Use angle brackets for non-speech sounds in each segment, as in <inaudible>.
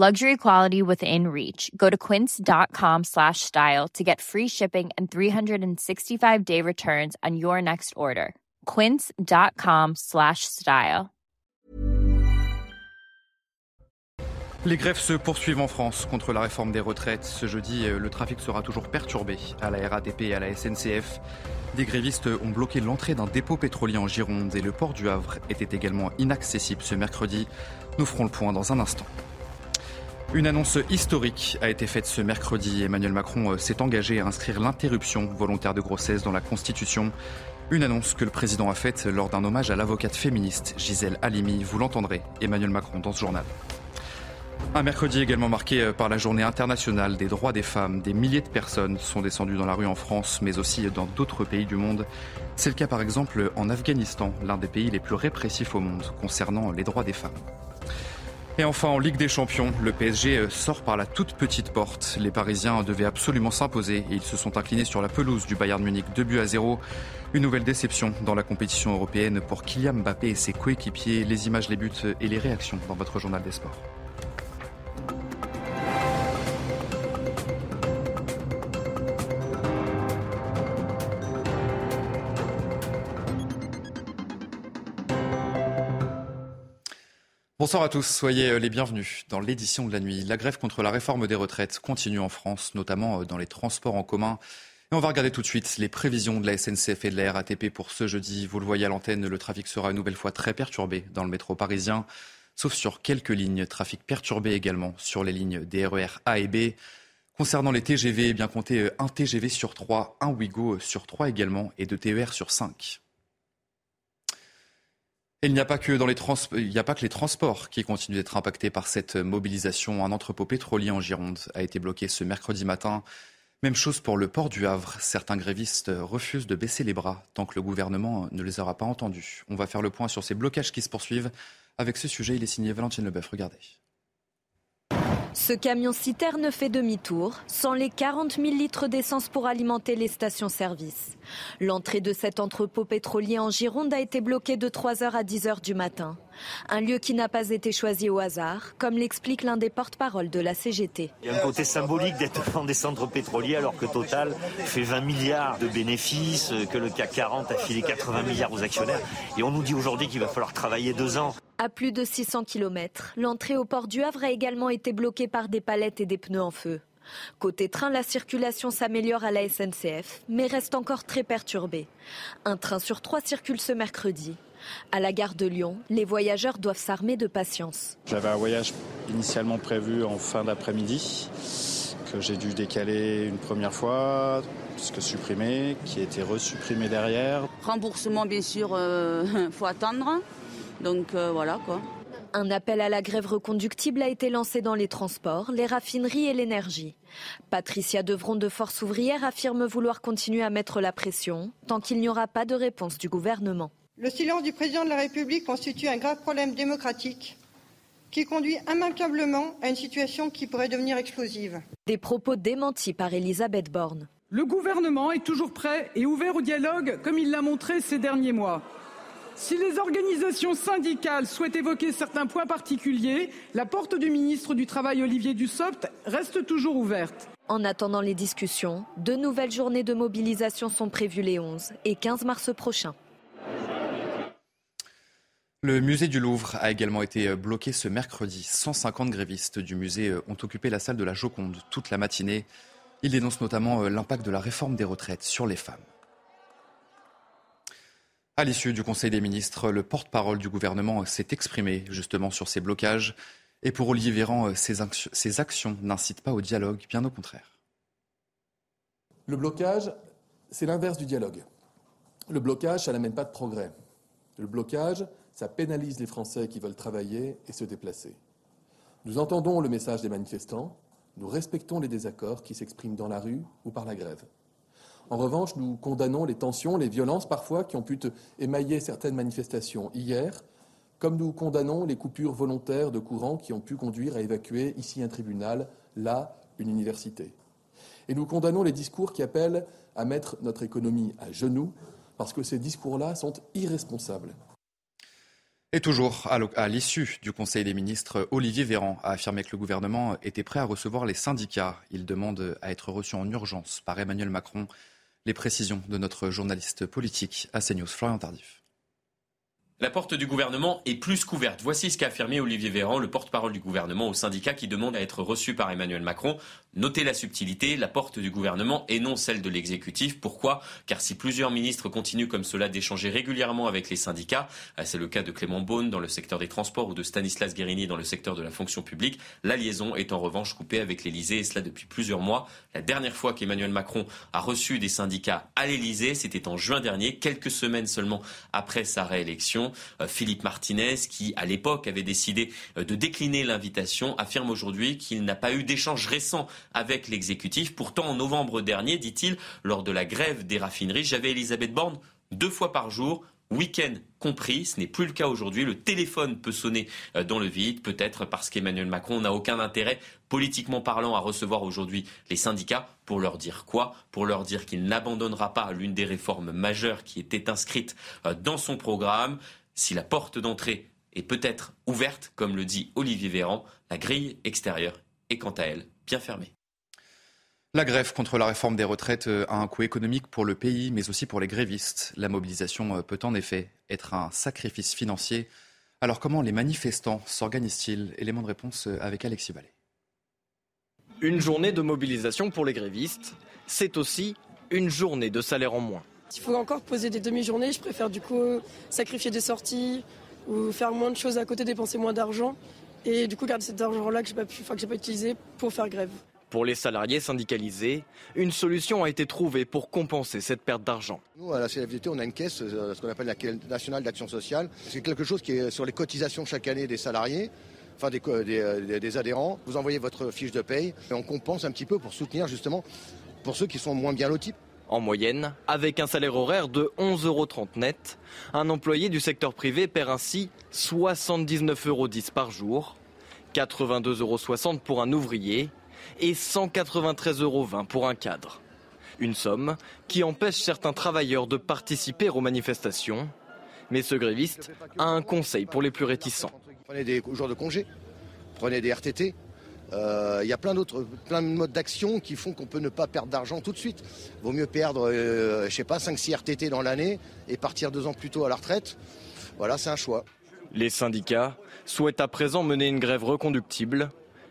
Luxury quality within reach. Go to quince.com slash style to get free shipping and 365-day returns on your next order. quince.com slash style. Les grèves se poursuivent en France contre la réforme des retraites. Ce jeudi, euh, le trafic sera toujours perturbé à la RATP et à la SNCF. Des grévistes ont bloqué l'entrée d'un dépôt pétrolier en Gironde et le port du Havre était également inaccessible ce mercredi. Nous ferons le point dans un instant. Une annonce historique a été faite ce mercredi. Emmanuel Macron euh, s'est engagé à inscrire l'interruption volontaire de grossesse dans la Constitution. Une annonce que le président a faite lors d'un hommage à l'avocate féministe Gisèle Halimi. Vous l'entendrez, Emmanuel Macron, dans ce journal. Un mercredi également marqué euh, par la journée internationale des droits des femmes. Des milliers de personnes sont descendues dans la rue en France, mais aussi dans d'autres pays du monde. C'est le cas par exemple en Afghanistan, l'un des pays les plus répressifs au monde concernant les droits des femmes. Et enfin, en Ligue des Champions, le PSG euh, sort par la toute petite porte. Les Parisiens devaient absolument s'imposer et ils se sont inclinés sur la pelouse du Bayern Munich 2 buts à 0. Une nouvelle déception dans la compétition européenne pour Kylian Mbappé et ses coéquipiers. Les images, les buts et les réactions dans votre journal des sports. Bonsoir à tous, soyez euh, les bienvenus dans l'édition de la nuit. La grève contre la réforme des retraites continue en France, notamment euh, dans les transports en commun. Et on va regarder tout de suite les prévisions de la SNCF et de la RATP pour ce jeudi. Vous le voyez à l'antenne, le trafic sera une nouvelle fois très perturbé dans le métro parisien, sauf sur quelques lignes. Trafic perturbé également sur les lignes des RER A et B. Concernant les TGV, eh bien comptez euh, un TGV sur 3, un Ouigo sur 3 également et deux TER sur 5 il n'y a pas que dans les il n'y a pas que les transports qui continuent d'être impactés par cette mobilisation. Un entrepôt pétrolier en Gironde a été bloqué ce mercredi matin. Même chose pour le port du Havre. Certains grévistes refusent de baisser les bras tant que le gouvernement ne les aura pas entendus. On va faire le point sur ces blocages qui se poursuivent. Avec ce sujet, il est signé Valentine Leboeuf. Regardez. Ce camion-citerne fait demi-tour, sans les 40 000 litres d'essence pour alimenter les stations-service. L'entrée de cet entrepôt pétrolier en Gironde a été bloquée de 3h à 10h du matin. Un lieu qui n'a pas été choisi au hasard, comme l'explique l'un des porte-parole de la CGT. Il y a un côté symbolique d'être dans des centres pétroliers alors que Total fait 20 milliards de bénéfices, que le CAC 40 a filé 80 milliards aux actionnaires. Et on nous dit aujourd'hui qu'il va falloir travailler deux ans. À plus de 600 km, l'entrée au port du Havre a également été bloquée par des palettes et des pneus en feu. Côté train, la circulation s'améliore à la SNCF, mais reste encore très perturbée. Un train sur trois circule ce mercredi. À la gare de Lyon, les voyageurs doivent s'armer de patience. J'avais un voyage initialement prévu en fin d'après-midi, que j'ai dû décaler une première fois, puisque supprimé, qui a été resupprimé derrière. Remboursement, bien sûr, il euh, <laughs> faut attendre. Donc euh, voilà quoi. Un appel à la grève reconductible a été lancé dans les transports, les raffineries et l'énergie. Patricia Devron de Force ouvrière affirme vouloir continuer à mettre la pression tant qu'il n'y aura pas de réponse du gouvernement. Le silence du président de la République constitue un grave problème démocratique qui conduit immanquablement à une situation qui pourrait devenir explosive. Des propos démentis par Elisabeth Borne. Le gouvernement est toujours prêt et ouvert au dialogue comme il l'a montré ces derniers mois. Si les organisations syndicales souhaitent évoquer certains points particuliers, la porte du ministre du Travail Olivier Dussopt reste toujours ouverte. En attendant les discussions, de nouvelles journées de mobilisation sont prévues les 11 et 15 mars prochains. Le musée du Louvre a également été bloqué ce mercredi. 150 grévistes du musée ont occupé la salle de la Joconde toute la matinée. Ils dénoncent notamment l'impact de la réforme des retraites sur les femmes. À l'issue du Conseil des ministres, le porte-parole du gouvernement s'est exprimé justement sur ces blocages. Et pour Olivier Véran, ces, actions, ces actions n'incitent pas au dialogue, bien au contraire. Le blocage, c'est l'inverse du dialogue. Le blocage, ça n'amène pas de progrès. Le blocage, ça pénalise les Français qui veulent travailler et se déplacer. Nous entendons le message des manifestants, nous respectons les désaccords qui s'expriment dans la rue ou par la grève. En revanche, nous condamnons les tensions, les violences parfois qui ont pu émailler certaines manifestations hier, comme nous condamnons les coupures volontaires de courant qui ont pu conduire à évacuer ici un tribunal, là une université. Et nous condamnons les discours qui appellent à mettre notre économie à genoux, parce que ces discours-là sont irresponsables. Et toujours à l'issue du Conseil des ministres, Olivier Véran a affirmé que le gouvernement était prêt à recevoir les syndicats. Il demande à être reçu en urgence par Emmanuel Macron. Les précisions de notre journaliste politique à CNews, Florian Tardif. La porte du gouvernement est plus couverte. Voici ce qu'a affirmé Olivier Véran, le porte-parole du gouvernement au syndicat qui demande à être reçu par Emmanuel Macron. Notez la subtilité, la porte du gouvernement et non celle de l'exécutif. Pourquoi? Car si plusieurs ministres continuent comme cela d'échanger régulièrement avec les syndicats, euh, c'est le cas de Clément Beaune dans le secteur des transports ou de Stanislas Guérini dans le secteur de la fonction publique, la liaison est en revanche coupée avec l'Elysée et cela depuis plusieurs mois. La dernière fois qu'Emmanuel Macron a reçu des syndicats à l'Elysée, c'était en juin dernier, quelques semaines seulement après sa réélection. Euh, Philippe Martinez, qui à l'époque avait décidé euh, de décliner l'invitation, affirme aujourd'hui qu'il n'a pas eu d'échange récent avec l'exécutif. Pourtant, en novembre dernier, dit-il, lors de la grève des raffineries, j'avais Elisabeth Borne deux fois par jour week-end compris. Ce n'est plus le cas aujourd'hui. Le téléphone peut sonner euh, dans le vide, peut-être parce qu'Emmanuel Macron n'a aucun intérêt, politiquement parlant, à recevoir aujourd'hui les syndicats pour leur dire quoi? Pour leur dire qu'il n'abandonnera pas l'une des réformes majeures qui était inscrite dans son programme. Si la porte d'entrée est peut-être ouverte, comme le dit Olivier Véran, la grille extérieure est quant à elle bien fermée. La grève contre la réforme des retraites a un coût économique pour le pays, mais aussi pour les grévistes. La mobilisation peut en effet être un sacrifice financier. Alors comment les manifestants s'organisent-ils? Élément de réponse avec Alexis Vallée. Une journée de mobilisation pour les grévistes, c'est aussi une journée de salaire en moins. S'il faut encore poser des demi-journées, je préfère du coup sacrifier des sorties ou faire moins de choses à côté, dépenser moins d'argent et du coup garder cet argent-là que je n'ai pas, pas utilisé pour faire grève. Pour les salariés syndicalisés, une solution a été trouvée pour compenser cette perte d'argent. Nous, à la CFDT, on a une caisse, euh, ce qu'on appelle la Caisse nationale d'action sociale. C'est quelque chose qui est sur les cotisations chaque année des salariés, enfin des, des, des adhérents. Vous envoyez votre fiche de paye et on compense un petit peu pour soutenir justement pour ceux qui sont moins bien lotis. En moyenne, avec un salaire horaire de 11,30 euros net, un employé du secteur privé perd ainsi 79,10 euros par jour, 82,60 euros pour un ouvrier et 193,20 euros pour un cadre. Une somme qui empêche certains travailleurs de participer aux manifestations. Mais ce gréviste a un conseil pour les plus réticents. Prenez des jours de congé, prenez des RTT, euh, il y a plein d'autres, plein de modes d'action qui font qu'on peut ne pas perdre d'argent tout de suite. Vaut mieux perdre, euh, je sais pas, 5-6 RTT dans l'année et partir deux ans plus tôt à la retraite. Voilà, c'est un choix. Les syndicats souhaitent à présent mener une grève reconductible,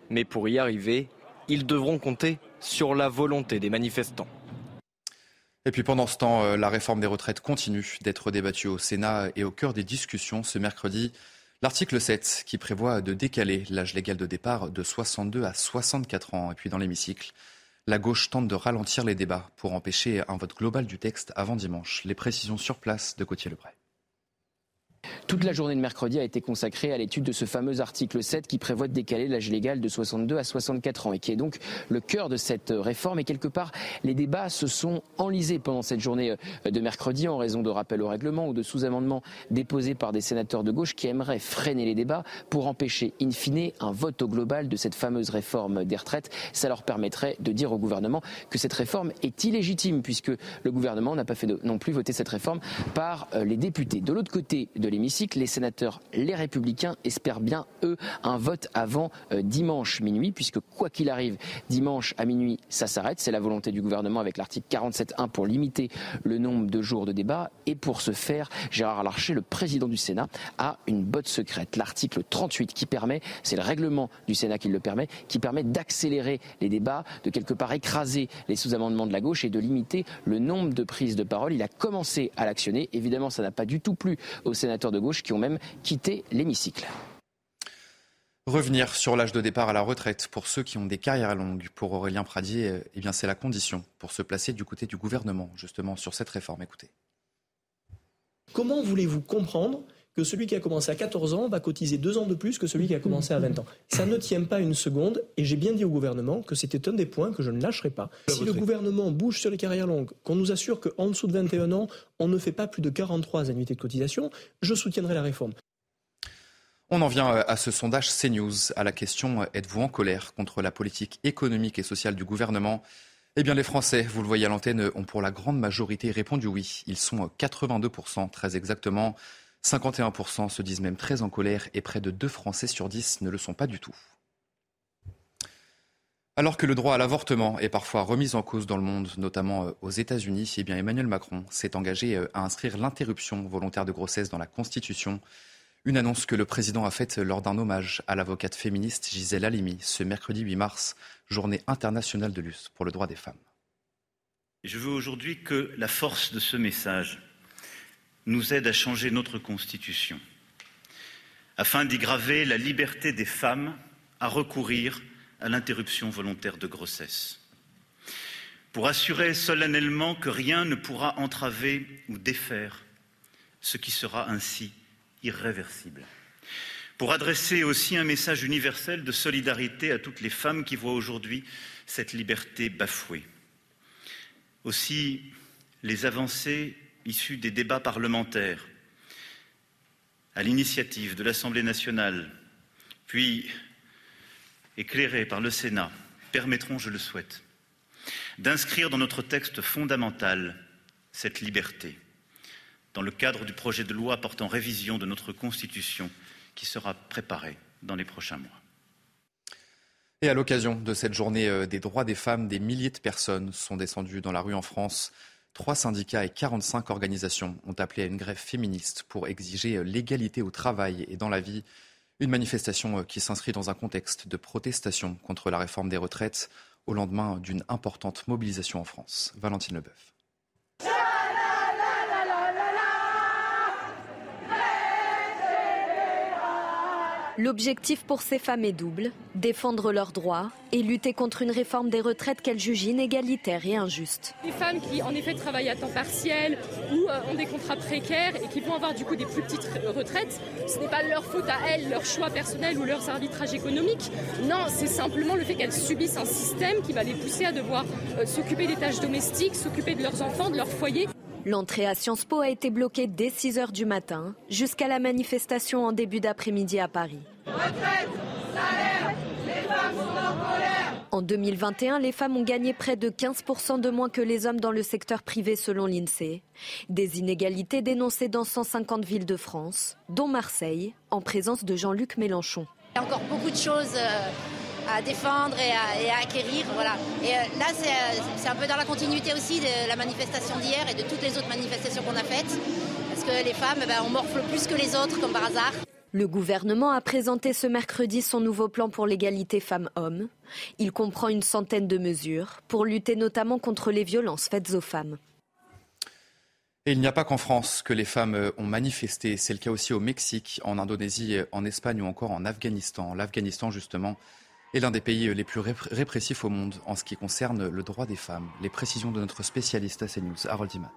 mais pour y arriver, ils devront compter sur la volonté des manifestants. Et puis pendant ce temps, euh, la réforme des retraites continue d'être débattue au Sénat et au cœur des discussions ce mercredi. L'article 7 qui prévoit de décaler l'âge légal de départ de 62 à 64 ans. Et puis dans l'hémicycle, la gauche tente de ralentir les débats pour empêcher un vote global du texte avant dimanche. Les précisions sur place de Gauthier Lebray. Toute la journée de mercredi a été consacrée à l'étude de ce fameux article 7 qui prévoit de décaler l'âge légal de 62 à 64 ans et qui est donc le cœur de cette réforme. Et quelque part, les débats se sont enlisés pendant cette journée euh, de mercredi en raison de rappels au règlement ou de sous-amendements déposés par des sénateurs de gauche qui aimeraient freiner les débats pour empêcher in fine un vote au global de cette fameuse réforme des retraites. Ça leur permettrait de dire au gouvernement que cette réforme est illégitime puisque le gouvernement n'a pas fait non plus voter cette réforme par euh, les députés. De l'autre côté de les sénateurs, les républicains, espèrent bien, eux, un vote avant euh, dimanche minuit, puisque quoi qu'il arrive, dimanche à minuit, ça s'arrête. C'est la volonté du gouvernement avec l'article 47.1 pour limiter le nombre de jours de débat. Et pour ce faire, Gérard Larcher, le président du Sénat, a une botte secrète. L'article 38 qui permet, c'est le règlement du Sénat qui le permet, qui permet d'accélérer les débats, de quelque part écraser les sous-amendements de la gauche et de limiter le nombre de prises de parole. Il a commencé à l'actionner. Évidemment, ça n'a pas du tout plu aux sénateurs de gauche qui ont même quitté l'hémicycle. Revenir sur l'âge de départ à la retraite pour ceux qui ont des carrières longues, pour Aurélien Pradier, eh bien c'est la condition pour se placer du côté du gouvernement, justement, sur cette réforme. Écoutez. Comment voulez-vous comprendre que celui qui a commencé à 14 ans va cotiser deux ans de plus que celui qui a commencé à 20 ans. Ça ne tient pas une seconde et j'ai bien dit au gouvernement que c'était un des points que je ne lâcherai pas. Si le gouvernement bouge sur les carrières longues, qu'on nous assure qu'en dessous de 21 ans, on ne fait pas plus de 43 annuités de cotisation, je soutiendrai la réforme. On en vient euh, à ce sondage CNews, à la question euh, êtes-vous en colère contre la politique économique et sociale du gouvernement? Eh bien, les Français, vous le voyez à l'antenne, ont pour la grande majorité répondu oui. Ils sont 82%, très exactement. 51% se disent même très en colère et près de 2 Français sur 10 ne le sont pas du tout. Alors que le droit à l'avortement est parfois remis en cause dans le monde, notamment euh, aux États-Unis, eh bien Emmanuel Macron s'est engagé à inscrire l'interruption volontaire de grossesse dans la Constitution. Une annonce que le président a faite lors d'un hommage à l'avocate féministe Gisèle Halimi ce mercredi 8 mars, journée internationale de lutte pour le droit des femmes. Je veux aujourd'hui que la force de ce message nous aide à changer notre Constitution, afin d'y graver la liberté des femmes à recourir à l'interruption volontaire de grossesse, pour assurer solennellement que rien ne pourra entraver ou défaire ce qui sera ainsi irréversible. Pour adresser aussi un message universel de solidarité à toutes les femmes qui voient aujourd'hui cette liberté bafouée. Aussi, les avancées issues des débats parlementaires, à l'initiative de l'Assemblée nationale, puis éclairées par le Sénat, permettront, je le souhaite, d'inscrire dans notre texte fondamental cette liberté dans le cadre du projet de loi portant révision de notre Constitution qui sera préparé dans les prochains mois. Et à l'occasion de cette journée euh, des droits des femmes, des milliers de personnes sont descendues dans la rue en France. Trois syndicats et 45 organisations ont appelé à une grève féministe pour exiger euh, l'égalité au travail et dans la vie. Une manifestation euh, qui s'inscrit dans un contexte de protestation contre la réforme des retraites au lendemain d'une importante mobilisation en France. Valentine Leboeuf. L'objectif pour ces femmes est double, défendre leurs droits et lutter contre une réforme des retraites qu'elles jugent inégalitaire et injuste. Les femmes qui en effet travaillent à temps partiel ou euh, ont des contrats précaires et qui vont avoir du coup des plus petites retraites, ce n'est pas leur faute à elles, leur choix personnel ou leurs arbitrages économiques. Non, c'est simplement le fait qu'elles subissent un système qui va les pousser à devoir euh, s'occuper des tâches domestiques, s'occuper de leurs enfants, de leur foyer. L'entrée à Sciences Po a été bloquée dès 6 heures du matin jusqu'à la manifestation en début d'après-midi à Paris. En 2021, les femmes ont gagné près de 15% de moins que les hommes dans le secteur privé selon l'INSEE. Des inégalités dénoncées dans 150 villes de France, dont Marseille, en présence de Jean-Luc Mélenchon. Encore beaucoup de choses euh, à défendre et à, acquérir. Voilà. Et euh, là, euh, c'est un peu dans la continuité aussi de la manifestation d'hier et de toutes les autres manifestations qu'on a faites. Parce que les femmes, eh ben, on morfle plus que les autres, comme par hasard. Le gouvernement a présenté ce mercredi son nouveau plan pour l'égalité femmes-hommes. Il comprend une centaine de mesures pour lutter notamment contre les violences faites aux femmes. Et il n'y a pas qu'en France que les femmes ont manifesté. C'est le cas aussi au Mexique, en Indonésie, en Espagne ou encore en Afghanistan. L'Afghanistan, justement, est l'un des pays les plus répressifs au monde en ce qui concerne le droit des femmes. Les précisions de notre spécialiste à CNews, Harold Iman.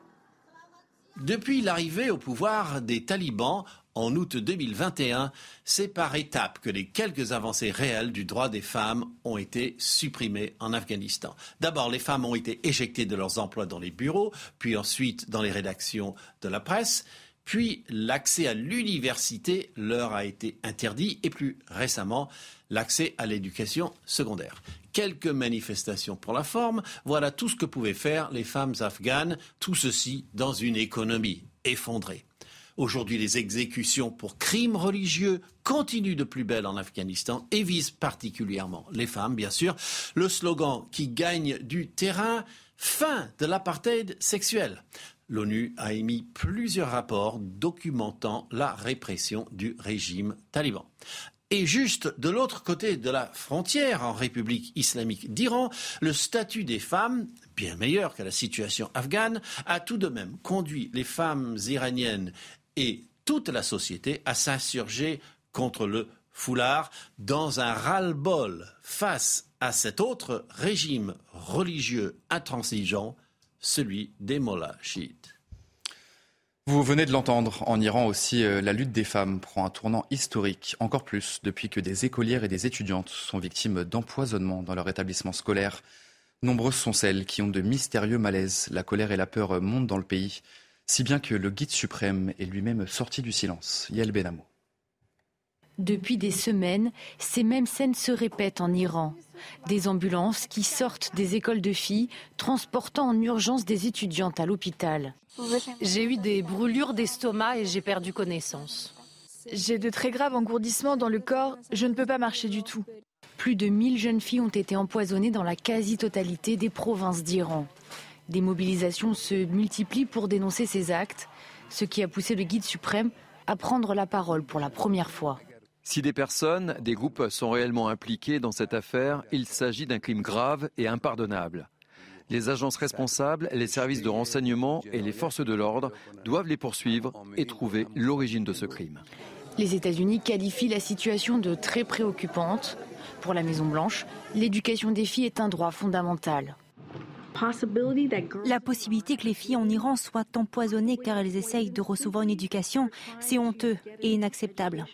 Depuis l'arrivée au pouvoir des talibans en août 2021, c'est par étapes que les quelques avancées réelles du droit des femmes ont été supprimées en Afghanistan. D'abord, les femmes ont été éjectées de leurs emplois dans les bureaux, puis ensuite dans les rédactions de la presse. Puis l'accès à l'université leur a été interdit et plus récemment l'accès à l'éducation secondaire. Quelques manifestations pour la forme, voilà tout ce que pouvaient faire les femmes afghanes, tout ceci dans une économie effondrée. Aujourd'hui, les exécutions pour crimes religieux continuent de plus belle en Afghanistan et visent particulièrement les femmes, bien sûr. Le slogan qui gagne du terrain, fin de l'apartheid sexuel l'ONU a émis plusieurs rapports documentant la répression du régime taliban. Et juste de l'autre côté de la frontière, en République islamique d'Iran, le statut des femmes, bien meilleur que la situation afghane, a tout de même conduit les femmes iraniennes et toute la société à s'insurger contre le foulard dans un ras-le-bol face à cet autre régime religieux intransigeant celui des mollahs chiites. Vous venez de l'entendre, en Iran aussi, euh, la lutte des femmes prend un tournant historique, encore plus depuis que des écolières et des étudiantes sont victimes d'empoisonnement dans leur établissement scolaire. Nombreuses sont celles qui ont de mystérieux malaises. La colère et la peur montent dans le pays, si bien que le guide suprême est lui-même sorti du silence. Yael Benamo. Depuis des semaines, ces mêmes scènes se répètent en Iran. Des ambulances qui sortent des écoles de filles, transportant en urgence des étudiantes à l'hôpital. J'ai eu des brûlures d'estomac et j'ai perdu connaissance. J'ai de très graves engourdissements dans le corps, je ne peux pas marcher du tout. Plus de 1000 jeunes filles ont été empoisonnées dans la quasi-totalité des provinces d'Iran. Des mobilisations se multiplient pour dénoncer ces actes, ce qui a poussé le guide suprême à prendre la parole pour la première fois. Si des personnes, des groupes sont réellement impliqués dans cette affaire, il s'agit d'un crime grave et impardonnable. Les agences responsables, les services de renseignement et les forces de l'ordre doivent les poursuivre et trouver l'origine de ce crime. Les États-Unis qualifient la situation de très préoccupante. Pour la Maison-Blanche, l'éducation des filles est un droit fondamental. La possibilité que les filles en Iran soient empoisonnées car elles essayent de recevoir une éducation, c'est honteux et inacceptable.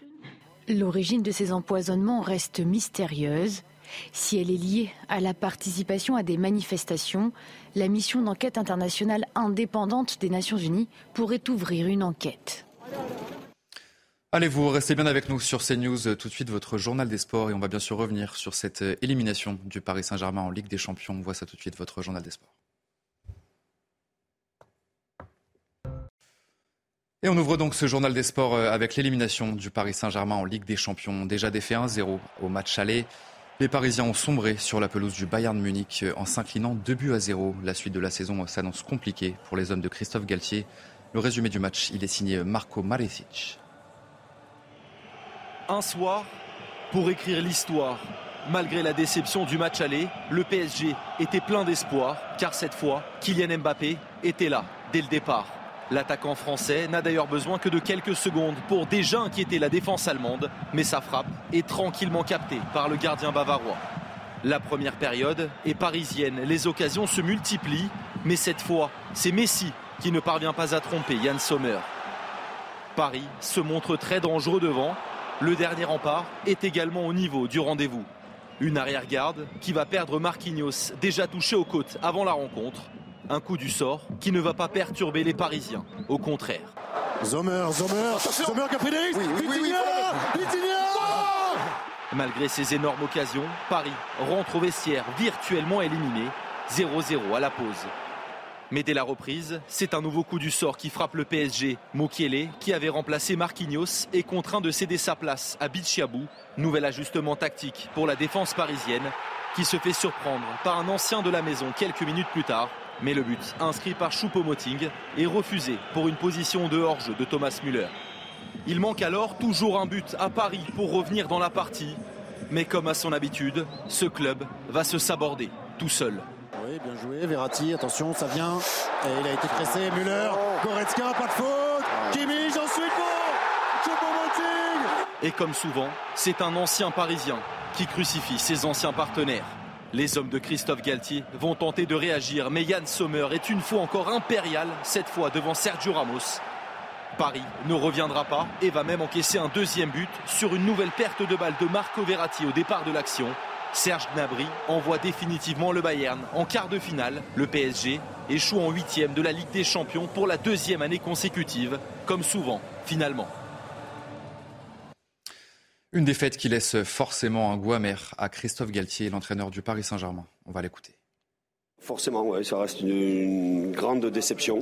L'origine de ces empoisonnements reste mystérieuse. Si elle est liée à la participation à des manifestations, la mission d'enquête internationale indépendante des Nations Unies pourrait ouvrir une enquête. Allez, vous restez bien avec nous sur CNews. Tout de suite, votre journal des sports. Et on va bien sûr revenir sur cette élimination du Paris Saint-Germain en Ligue des Champions. On voit ça tout de suite, votre journal des sports. Et on ouvre donc ce journal des sports euh, avec l'élimination du Paris Saint-Germain en Ligue des Champions. Déjà défait 1-0 au match aller. Les Parisiens ont sombré sur la pelouse du Bayern Munich euh, en s'inclinant 2 buts à 0. La suite de la saison s'annonce compliquée pour les hommes de Christophe Galtier. Le résumé du match, il est signé Marco Maresic. Un soir pour écrire l'histoire. Malgré la déception du match aller, le PSG était plein d'espoir car cette fois, Kylian Mbappé était là dès le départ. L'attaquant français n'a d'ailleurs besoin que de quelques secondes pour déjà inquiéter la défense allemande, mais sa frappe est tranquillement captée par le gardien bavarois. La première période est parisienne, les occasions se multiplient, mais cette fois, c'est Messi qui ne parvient pas à tromper Yann Sommer. Paris se montre très dangereux devant. Le dernier rempart est également au niveau du rendez-vous. Une arrière-garde qui va perdre Marquinhos, déjà touché aux côtes avant la rencontre. Un coup du sort qui ne va pas perturber les Parisiens. Au contraire. Zomer, Zomer, Zomer qui a pris des risques. Malgré ces énormes occasions, Paris rentre au vestiaire virtuellement éliminé. 0-0 à la pause. Mais dès la reprise, c'est un nouveau coup du sort qui frappe le PSG. Mokiele, qui avait remplacé Marquinhos, est contraint de céder sa place à Bichiabou. Nouvel ajustement tactique pour la défense parisienne, qui se fait surprendre par un ancien de la maison quelques minutes plus tard. Mais le but, inscrit par Choupo-Moting, est refusé pour une position de hors-jeu de Thomas Müller. Il manque alors toujours un but à Paris pour revenir dans la partie. Mais comme à son habitude, ce club va se saborder tout seul. Oui, bien joué. Verratti, attention, ça vient. Et il a été pressé. Müller, Goretzka, pas de faute. Kimmich, ensuite Choupo-Moting Et comme souvent, c'est un ancien Parisien qui crucifie ses anciens partenaires. Les hommes de Christophe Galtier vont tenter de réagir, mais Yann Sommer est une fois encore impérial, cette fois devant Sergio Ramos. Paris ne reviendra pas et va même encaisser un deuxième but sur une nouvelle perte de balle de Marco Verratti au départ de l'action. Serge Gnabry envoie définitivement le Bayern en quart de finale. Le PSG échoue en huitième de la Ligue des Champions pour la deuxième année consécutive, comme souvent, finalement. Une défaite qui laisse forcément un goût amer à Christophe Galtier, l'entraîneur du Paris Saint-Germain. On va l'écouter. Forcément, ouais, ça reste une, grande déception.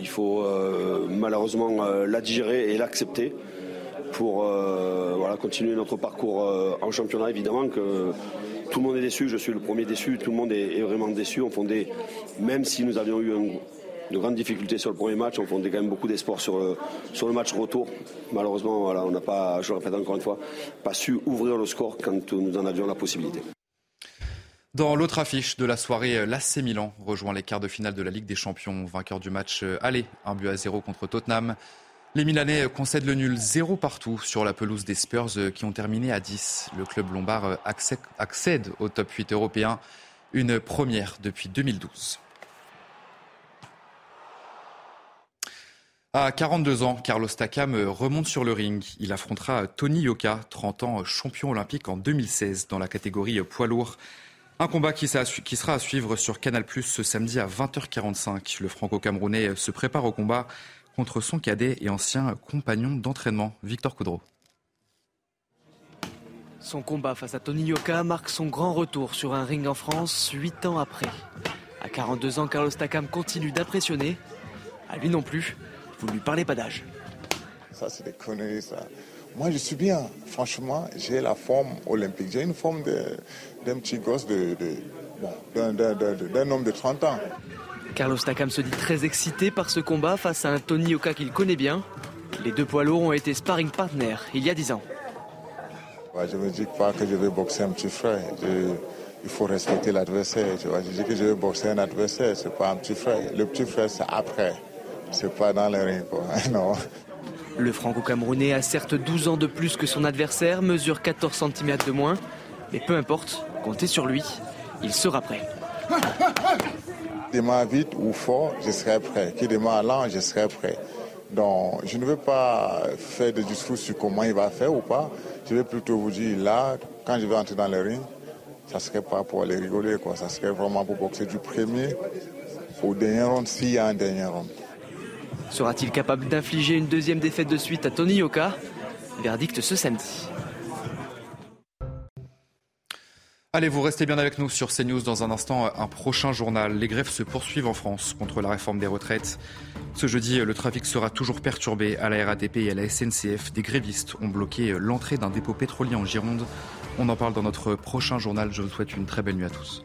Il faut euh, malheureusement euh, la digérer et l'accepter pour euh, voilà, continuer notre parcours en championnat. Évidemment que tout le monde est déçu, je suis le premier déçu, tout le monde est, vraiment déçu. Même si nous avions eu un, de grandes difficultés sur le premier match. On fondait quand même beaucoup d'espoir sur le, sur le match retour. Malheureusement, voilà, on n'a pas, je le répète encore une fois, pas su ouvrir le score quand nous en avions la possibilité. Dans l'autre affiche de la soirée, l'AC Milan rejoint les quarts de finale de la Ligue des Champions, vainqueur du match aller, un but à zéro contre Tottenham. Les Milanais concèdent le nul zéro partout sur la pelouse des Spurs qui ont terminé à 10. Le club lombard accède au top 8 européen, une première depuis 2012. À 42 ans, Carlos Takam remonte sur le ring. Il affrontera Tony Yoka, 30 ans champion olympique en 2016 dans la catégorie poids lourd. Un combat qui sera à suivre sur Canal ce samedi à 20h45. Le franco-camerounais se prépare au combat contre son cadet et ancien compagnon d'entraînement, Victor Coudreau. Son combat face à Tony Yoka marque son grand retour sur un ring en France, 8 ans après. À 42 ans, Carlos Takam continue d'impressionner. À lui non plus, vous ne lui parlez pas d'âge. Ça, c'est des conneries, ça. Moi, je suis bien. Franchement, j'ai la forme olympique. J'ai une forme d'un petit gosse, de, d'un homme de 30 ans. Carlos Takam se dit très excité par ce combat face à un Tony Yoka qu'il connaît bien. Les deux poids lourds ont été sparring partners il y a 10 ans. je ne me dis pas que je vais boxer un petit frère. il faut respecter l'adversaire. Je dis que je vais boxer un adversaire, ce n'est pas un petit frère. Le petit frère, c'est après. C'est pas dans le ring. <laughs> Non. Le franco-camerounais a certes 12 ans de plus que son adversaire, mesure 14 cm de moins. Mais peu importe, comptez sur lui, il sera prêt. démarre vite ou fort, je serai prêt. Qui démarre lent, je serai prêt. Donc, je ne veux pas faire des discours sur comment il va faire ou pas. Je vais plutôt vous dire, là, quand je vais entrer dans le ring, ça ne serait pas pour aller rigoler, quoi. Ça serait vraiment pour boxer du premier au dernier round, s'il y a un dernier round. Sera-t-il capable d'infliger une deuxième défaite de suite à Tony Yoka? Verdict ce samedi. Allez, vous restez bien avec nous sur CNews dans un instant. Un prochain journal. Les grèves se poursuivent en France contre la réforme des retraites. Ce jeudi, le trafic sera toujours perturbé à la RATP et à la SNCF. Des grévistes ont bloqué l'entrée d'un dépôt pétrolier en Gironde. On en parle dans notre prochain journal. Je vous souhaite une très belle nuit à tous.